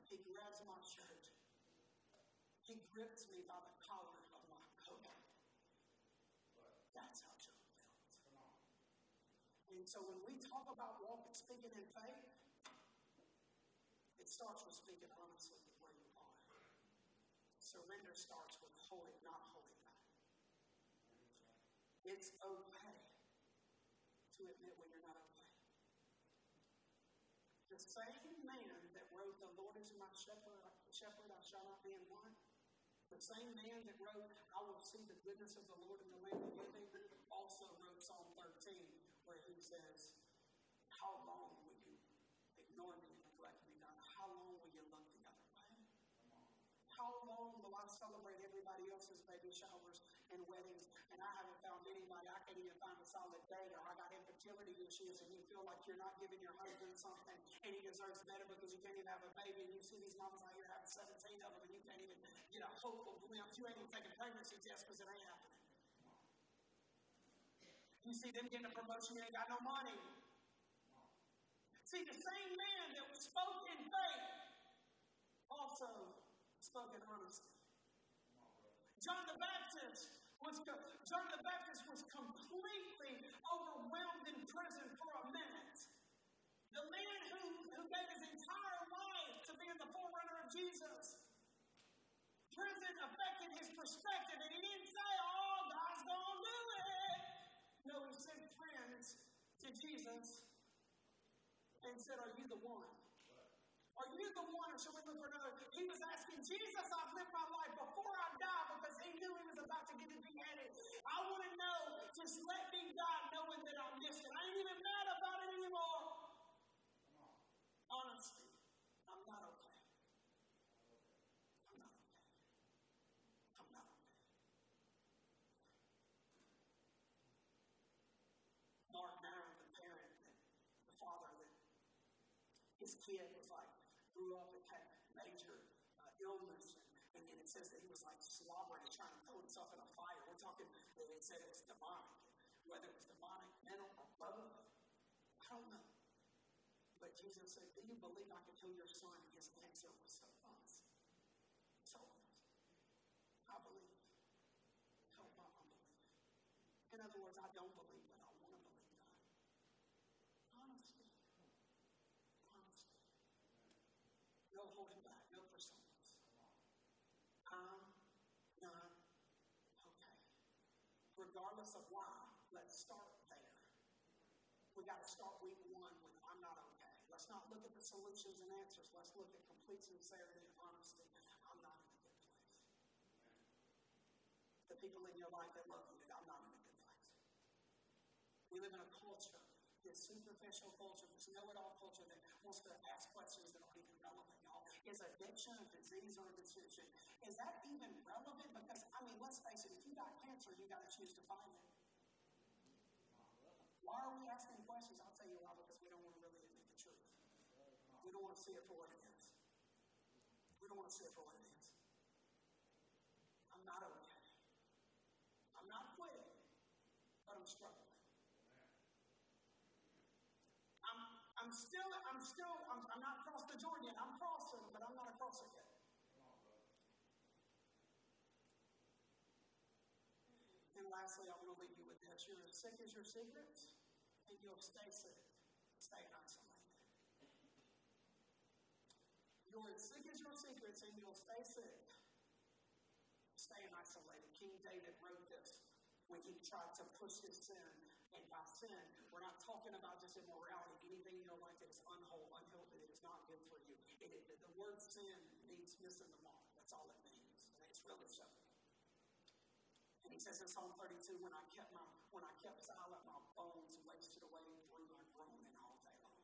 He grabs my shirt. He grips me by the collar of my coat. That's how Job felt. And so when we talk about walking, speaking in faith, it starts with speaking honestly with where you are. Surrender starts with holding, not holding back. It's okay to admit when you're not okay. The same man that wrote, The Lord is my shepherd, shepherd, I shall not be in want. The same man that wrote, I will see the goodness of the Lord in the land of the living, also wrote Psalm 13, where he says, How long will you ignore me and neglect me, God? How long will you look the other way? How long will I celebrate everybody else's baby showers and weddings, and I haven't found anybody, I can't even find a solid date, or I got infertility issues, and you feel like you're not giving your husband something, and he deserves better because you can't even have a baby, and you see these moms out here having 17 of them, and you can't even get a hopeful glimpse. You ain't even taking pregnancy tests because it ain't happening. You see them getting a promotion, you ain't got no money. See, the same man that spoke in faith also spoke in honesty. John the Baptist was John the Baptist was completely overwhelmed in prison for a minute. The man who, who gave his entire life to being the forerunner of Jesus. Prison affected his perspective, and he didn't say, Oh, God's gonna do it. No, he sent friends to Jesus and said, Are you the one? Are you the one, or should we look for another? He was asking Jesus, I've lived my life before I die because was about to get beheaded. I want to know, just let me die knowing that I'm missing. I ain't even mad about it anymore. Honestly, I'm not okay. I'm not okay. I'm not okay. Mark Barron, the parent, the father that his kid was like, grew up and had major uh, illness, it says that he was like slobbering and trying to throw himself in a fire. We're talking, it said it was demonic. Whether it was demonic, mental, or both, I don't know. But Jesus said, Do you believe I can heal your son? And his answer was so honest. So. I believe. Help my unbelief. In other words, I don't believe, but I want to believe God. Honesty. Honesty. No holding back, no personas. I'm not okay. Regardless of why, let's start there. We got to start week one with I'm not okay. Let's not look at the solutions and answers. Let's look at complete sincerity and honesty. I'm not in a good place. The people in your life that love you, I'm not in a good place. We live in a culture, this superficial culture, this know-it-all culture that wants to ask questions that aren't even relevant. Is addiction a disease or a decision? Is that even relevant? Because, I mean, let's face it, if you got cancer, you got to choose to find it. Why are we asking questions? I'll tell you why, because we don't want to really admit the truth. We don't want to see it for what it is. We don't want to see it for what it is. I'm not okay. I'm not quitting, but I'm struggling. I'm, I'm still, I'm still, I'm, I'm not across the Jordan yet. I'm crossing, but I'm not across it yet. And lastly, I want to leave you with this. You're as sick as your secrets, and you'll stay sick. Stay isolated. You're as sick as your secrets, and you'll stay sick. Stay isolated. King David wrote this when he tried to push his sin. And by sin, we're not talking about just immorality. Anything in your life that is unwhole, unhealthy, that is not good for you. It, it, the word sin means missing the mark. That's all it means. And it's really simple. And he says in Psalm 32, when I kept my when I kept silent, my bones wasted away through my groaning all day long.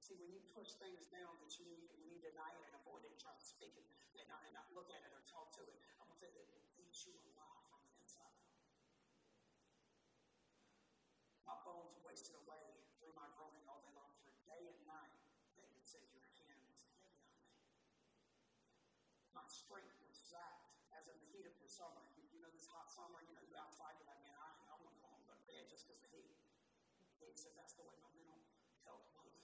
See, when you push things down that you need, when you deny it and avoid it try to speak it and not, and not look at it or talk to it, I'm going to say that it eats you alive from the inside out. My bones wasted away through my groaning all day long. For day and night, David said, Your hand was heavy on me. My strength was zapped as in the heat of the summer. You, you know, this hot summer, you know, you're outside, you're like, man, I, I want to go home, to bed just because of the heat. He said, that's the way my mental health was.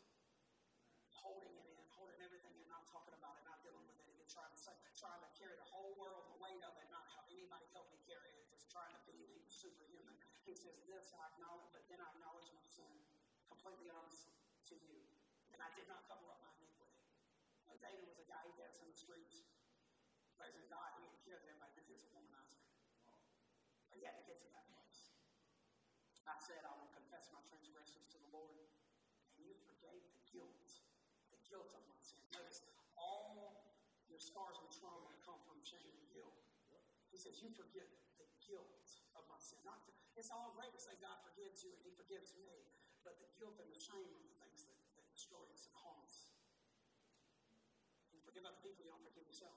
Holding it in, holding everything in, not talking about it, not dealing with it, and trying to trying to carry the whole world, the weight of it, not have anybody help me carry it, just trying to be superhuman. He says, This I acknowledge, but then I acknowledge my sin, completely honest to you. And I did not cover up my iniquity. Now, David was a guy who danced in the streets, praising God, he didn't care that everybody knew he was a womanizer. But he had to get to that place. I said, I will confess my transgressions to the Lord, and you forgave the guilt, the guilt of my sin. Notice, all your scars and trauma come from shame and guilt. He says, You forget the guilt of my sin. Not to, it's all great to say God forgives you and He forgives me, but the guilt and the shame are the things that, that destroy us and harm us. You forgive other people, you don't forgive yourself.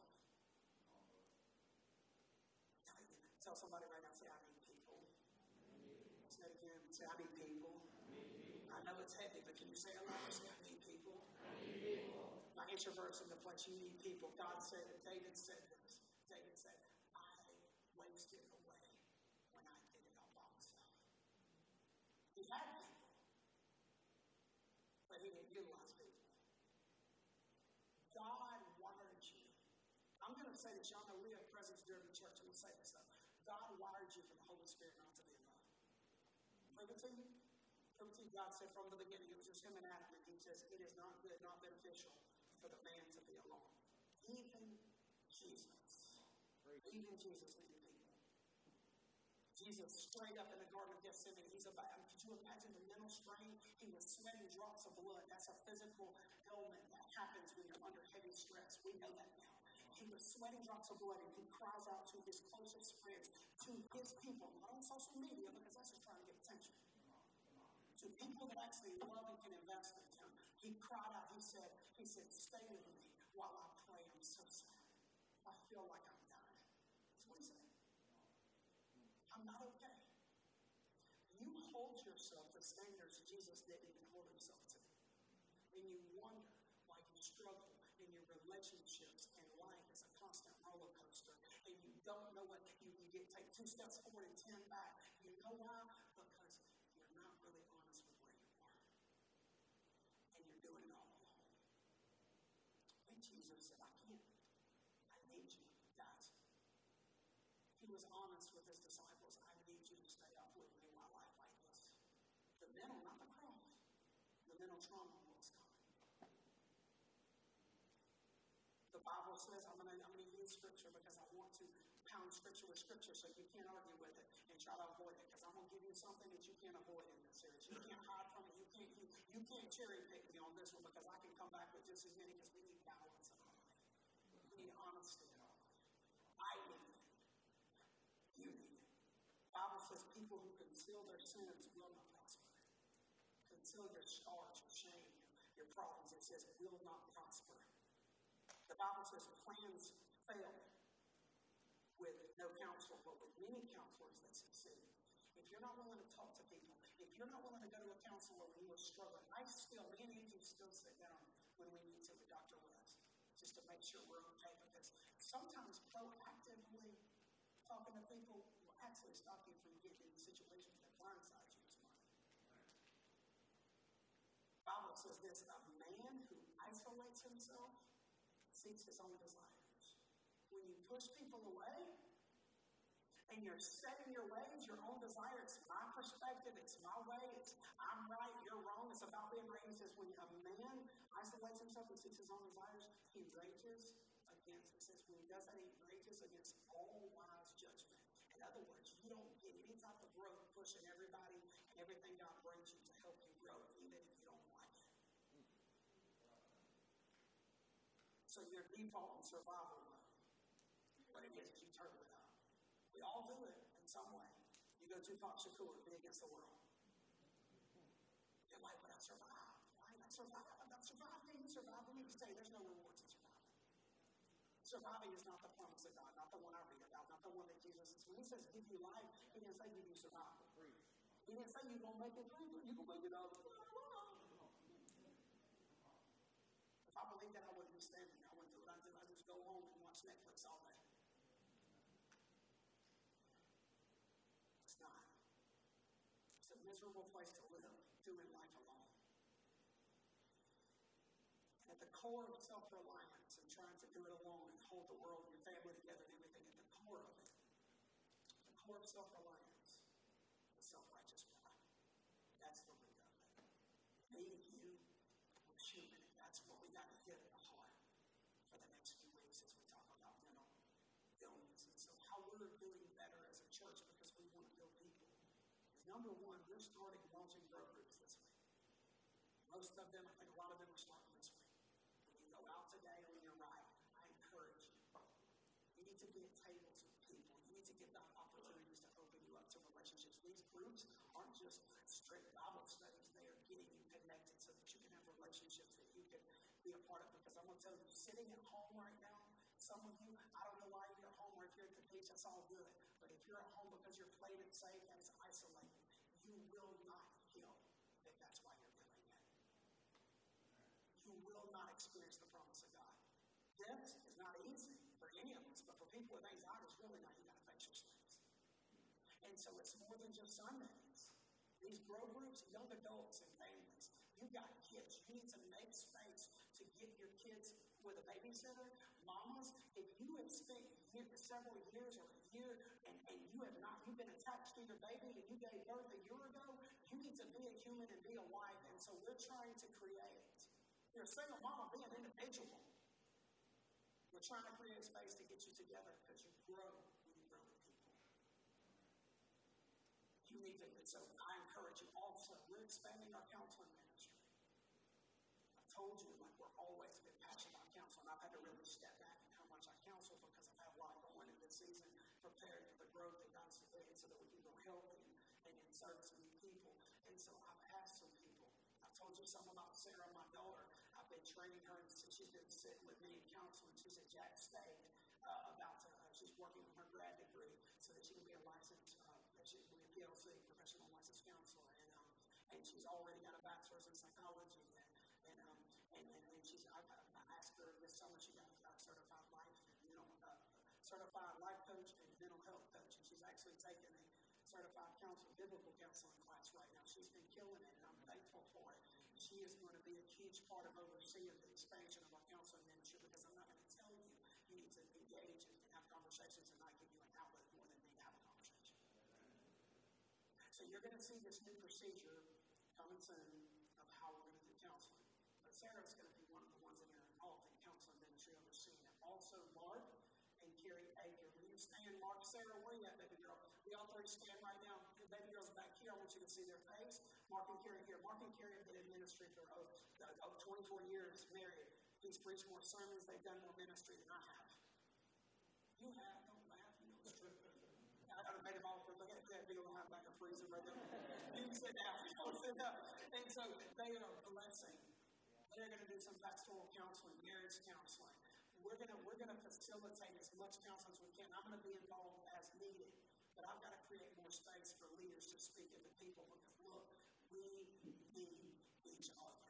Tell somebody right now, say, I need people. Say it again. Say, I need people. I know it's heavy, but can you say it loud? Say, I need people. My introverts in the place, you need people. God said it. David said this. David said, I wasted away when I did it all by myself. Had people, but he didn't utilize people. God wired you. I'm going to say this. Y'all know we have presence during the church. I'm going to say this stuff. God wired you for the Holy Spirit not to be alone. Prove it to you. Prove it to you. God said from the beginning, it was just him and Adam, and he says, it is not good, not beneficial for the man to be alone. Even Jesus. Even Jesus. Jesus straight up in the Garden of Gethsemane, he's about, could you imagine the mental strain? He was sweating drops of blood. That's a physical ailment that happens when you're under heavy stress. We know that now. He was sweating drops of blood and he cries out to his closest friends, to his people, not on social media because that's just trying to get attention. To people that actually love and can invest in him. He cried out, he said, he said, stay with me while I pray. I'm so sorry. I feel like I'm dying. That's what he said. I'm not okay. You hold yourself to standards Jesus didn't hold himself to. And you wonder why you struggle in your relationships and life is a constant roller coaster. And you don't know what you, you get take two steps forward and ten back. You know why? Because you're not really honest with where you are. And you're doing it all alone. And Jesus said, I can't. I need you, guys. He was honest with his disciples. I need you to stay up with me while I fight this. The mental, not the cross. The mental trauma was coming. The Bible says, I'm going to use scripture because I want to pound scripture with scripture so you can't argue with it and try to avoid it because I'm going to give you something that you can't avoid in this series. You can't hide from it. You can't, you, you can't cherry pick me on this one because I can come back with just as many because we need balance in our life. We need honesty in our life. I need it. You need it. The Bible says people who conceal their sins will not prosper. Conceal your scars, your shame, your problems. It says will not prosper. The Bible says plans fail with no counsel, but with many counselors that succeed. If you're not willing to talk to people, if you're not willing to go to a counselor when you are struggling, I still, me and Angie still sit down when we need to with Dr. West, just to make sure we're okay. Because sometimes proactively talking to people actually stop you from getting situations that blindside you well. Bible says this a man who isolates himself seeks his own desires. When you push people away, and you're setting your ways, your own desire. It's my perspective, it's my way, it's I'm right, you're wrong. It's about being right. He says, when a man isolates himself and seeks his own desires, he rages against, it says, when he does that, he rages against all wise judgment. In other words, you don't get any type of growth pushing everybody and everything God brings you to help you grow, even if you don't like it. So your default in survival mode, what it is, you turn it up. We all do it in some way. You go to Tupac Shakur, be against the world. You're like, but I survived. Why not survive? I'm not surviving. Surviving. You say there's no surviving. Surviving is not the promise of God, not the one I read about, not the one that Jesus is. When he says give you life, he didn't say give you survival. He didn't say you're going to make it through, going to make it out. If I believed that, I wouldn't be standing. I wouldn't do what I do. I just go home and watch Netflix all day. It's not. It's a miserable place to live, doing life alone. And at the core of self reliance and trying to do it alone hold the world and your family together and everything, at the core of it, the core of self reliance is self righteous pride. That's the root of it. Me, you, we're human, that's what we got to hit at the heart for the next few weeks as we talk about mental illness. And so, how we're doing better as a church because we want to build people is number one, we're starting launching grow groups this week. Most of them, I think a lot of them are starting this week. When you go out today or when you're right, I encourage you. You need to be at tables with people. You need to get the opportunities to open you up to relationships. These groups aren't just straight Bible studies, they are getting you connected so that you can have relationships that you can be a part of. Because I'm going to tell you, sitting at home right now, some of you, I don't know why you're at home or if you're at the beach, that's all good. But if you're at home because you're played it safe, that's isolated. You will not heal if that's why you're doing it. You will not experience the promise of God. This us, but for people with anxiety, it's really not. You got to face your things. And so it's more than just Sundays. These grow groups, young adults and families, you got kids. You need to make space to get your kids with a babysitter. Mamas, if you have spent year, several years or a year and, and you have not, you've been attached to your baby and you gave birth a year ago, you need to be a human and be a wife. And so we're trying to create. You're a single mama, be an individual. We're trying to create a space to get you together because you grow when you grow with people. You need to, so I encourage you also, we're expanding our counseling ministry. I told you, like, we're always been passionate about counseling. I've had to really step back and how much I counsel because I've had a lot going in this season, preparing for the growth that God's doing so that we can grow healthy and, and in service to people. And so I've asked some people, I told you something about Sarah, my daughter. Training her, and she's been sitting with me in counseling. She's at Jack State, uh, about to, uh, she's working on her grad degree so that she can be a licensed, uh, she can be a PLC, professional licensed counselor. And, um, and she's already got a bachelor's in psychology. And, and, um, and, and, and she's, I, I asked her this summer, she got a certified life, you know, uh, certified life coach and mental health coach. And she's actually taken a certified counselor, biblical counseling class right now. She's been killing it, and I'm thankful for it. She is going to be a huge part of overseeing the expansion of our counseling ministry because I'm not going to tell you you need to engage and have conversations and not give you an outlet more than me to have a conversation. So you're going to see this new procedure coming soon of how we're going to do counseling. But Sarah's going to be one of the ones that are involved in counseling ministry overseeing it. Also, Mark and Carrie Aker. Will you stand, Mark? Sarah, where you at, baby girl? We all three stand right now. The baby girl's back here. I want you to see their face. Mark and Carrie here. Mark and Carrie have been in ministry for oh, oh, 24 years, married. He's preached more sermons. They've done more ministry than I have. You have. Don't laugh. You know it's true. I got to make them all for look at that big old linebacker freezer right there. You can sit down. *laughs* You can sit down. And so they are a blessing. They're going to do some pastoral counseling, marriage counseling we're gonna we're gonna facilitate as much counseling as we can. I'm gonna be involved as needed, but I've got to create more space for leaders to speak into people because look, we need each other.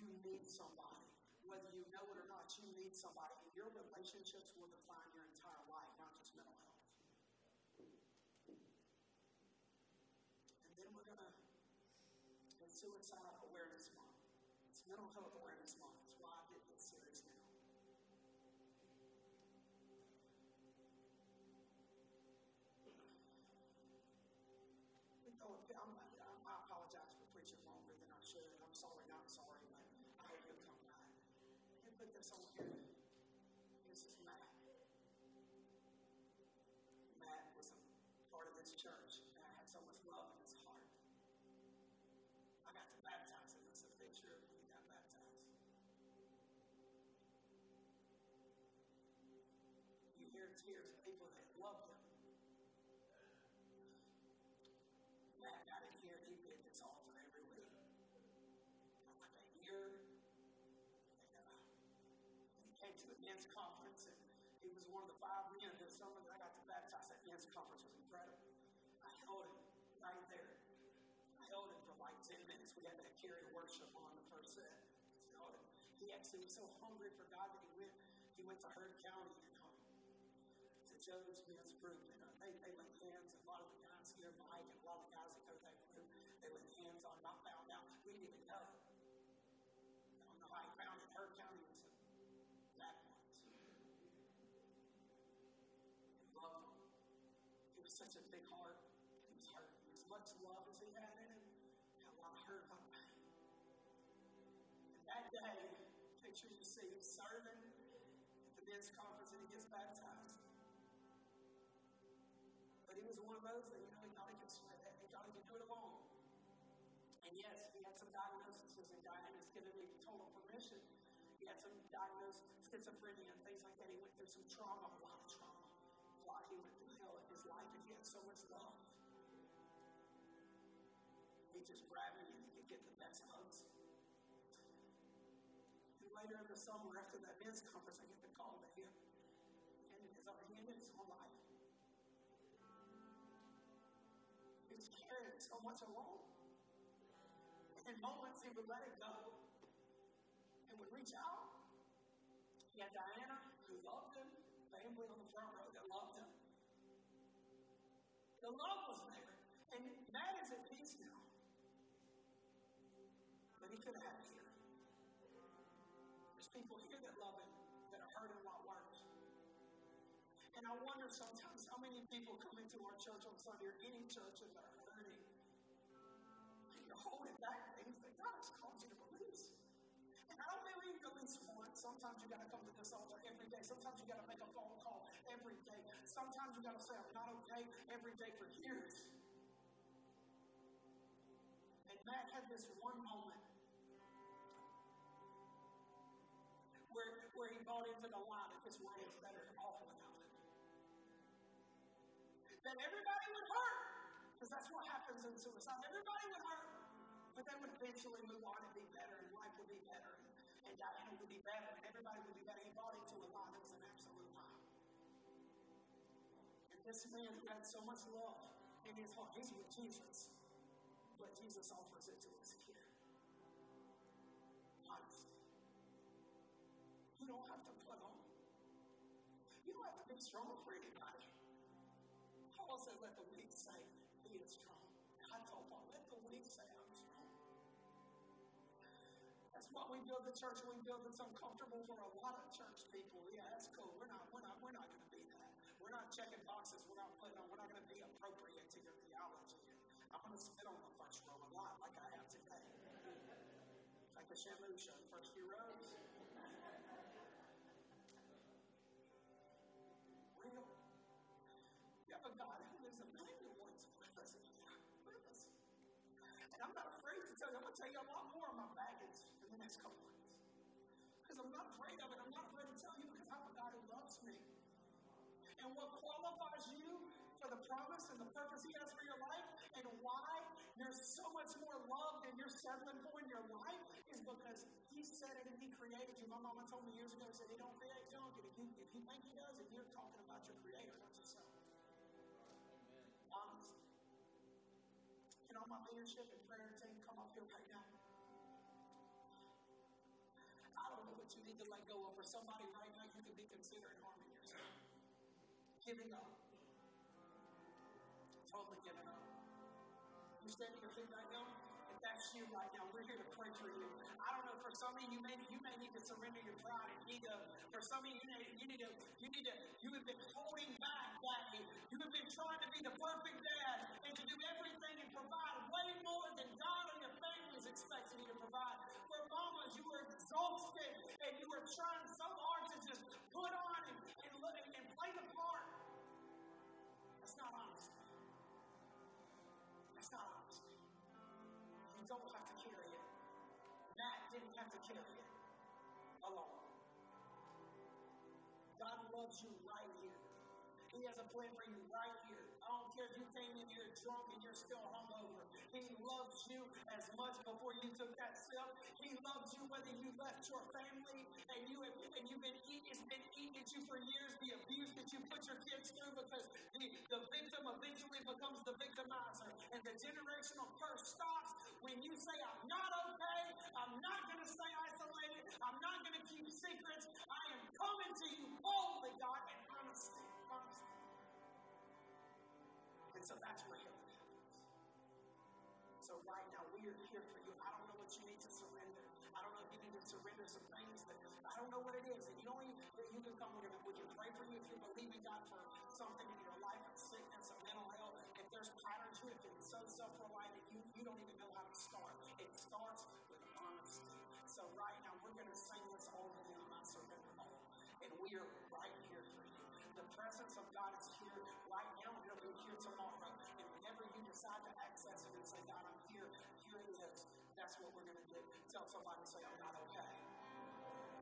You need somebody. Whether you know it or not, you need somebody. And your relationships will define your entire life, not just mental health. And then we're going to, it's Suicide Awareness Month. It's Mental Health Awareness Month. This on is Matt. Matt was a part of this church. Matt had so much love in his heart. I got to baptize him. It's a picture of when he got baptized. You hear tears of people that loved him. Matt got in here, he did this altar came to the men's conference and he was one of the five men that some of I got to baptize. That men's conference was incredible. I held him right there. I held him for like 10 minutes. We had that carry worship on the first set. I held him. He actually was so hungry for God that he went, he went to Heard County and um, to Joe's men's group. And uh, they, they laid hands, and Was such a big heart. He was hurt. As much love as he had in him, he had a lot of hurt about pain. And that day, picture you see him serving at the men's conference and he gets baptized. But he was one of those that, you know, thought he could, he thought he could do it alone. And yes, he had some diagnoses and Diana's given me total permission. He had some diagnosed schizophrenia and things like that. He went through some trauma, a lot of trauma. Life, and he had so much love. He just grabbed me and he could get the best hugs. And later in the summer, after that men's conference, I get the call that he ended his, he ended his whole life. He was carrying so much alone. In moments, he would let it go and would reach out. He had Diana, who loved him, family on the front row. The love was there. And Matt is at peace now. But he could have had here. There's people here that love him that are hurting a lot worse. And I wonder sometimes how many people come into our church on Sunday or any church that are hurting. You're holding back things that God has called you to release. And I don't believe release once. Sometimes you got to come to this altar every day. Sometimes you got to make a phone call every day. Sometimes you got to say, I'm not okay every day for years. And Matt had this one moment where, where he bought into the lie that this way is better off without it. That everybody would hurt, because that's what happens in suicide. Everybody would hurt, but they would eventually move on and be better, and life would be better, and, and Diana would be better, this man had so much love in his heart, he's with Jesus, but Jesus offers it to us here. Honestly. You don't have to put on. You don't have to be strong for anybody. Paul said, let the weak say he is strong. I told Paul, let the weak say I'm strong. That's why we build the church. We build it's uncomfortable for a lot of church people. Yeah, that's cool. We're not, we're not, we're not going to be that. We're not checking boxes. We're not putting on. We're not going to be appropriate to your theology. I'm going to spit on the first row a lot, like I have today. Like the Shamu show, the first few rows. Real. You have a God who lives a million with. With us. And I'm not afraid to tell you, I'm going to tell you a lot more of my baggage in the next couple months. Because I'm not afraid of it. I'm not afraid to tell And what qualifies you for the promise and the purpose He has for your life and why there's so much more love than you're settling for in your life is because He said it and He created you. My mama told me years ago, said, He don't create junk. And if you, if you think He does, and you're talking about your Creator, not yourself. Honest. Can all my leadership and prayer team come up here right now? I don't know what you need to let go of. For somebody right now, you could be considering harming. Giving up. Totally giving up. You standing your feet right now? If that's you right now, we're here to pray for you. I don't know, for some of you, you may, you may need to surrender your pride and ego. For some of you, you need, you need to, you need to, you have been holding back, daddy. You have been trying to be the perfect dad and to do everything and provide way more than God and your family is expecting you to provide. For mamas, you were exhausted and you were trying have to carry it alone. God loves you right here. He has a plan for you right here. I don't care if you came in here drunk and you're still hungover. He loves you as much before you took that step. He loves you whether you left your family and you have and you've been eating, it's been eating at you for years, the abuse that you put your kids through because the, the victim eventually becomes the victimizer. And the generational curse stops when you say, I'm not okay, I'm not gonna stay isolated, I'm not gonna keep secrets, I am coming to you boldly, God, and honesty. Honesty. And so that's where healing happens. So right now we are here for you. I don't know what you need to surrender. I don't know if you need to surrender some things that I don't know what it is. And you even you can come gonna we can pray for you if you're believing God for something in your life, of sickness, or mental health. If there's patterns you have been so self-reliant you, you don't even know how to start. It starts with honesty. So right now we're gonna sing this to him, I surrender all. And we are right here for you. The presence of God is here right now, and it'll be here tomorrow. And whenever you decide to access it and say, God, I'm here, here it is, that's what we're going to do. Tell somebody, say, I'm not okay.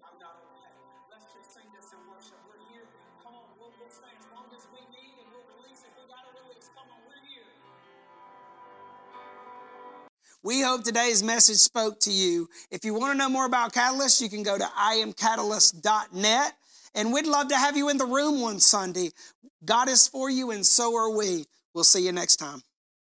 I'm not okay. Let's just sing this in worship. We're here. Come on, we'll, we'll stay as long as we need, and we'll release if we got to release. Come on, we're here. We hope today's message spoke to you. If you want to know more about Catalyst, you can go to iamcatalyst.net. And we'd love to have you in the room one Sunday. God is for you, and so are we. We'll see you next time.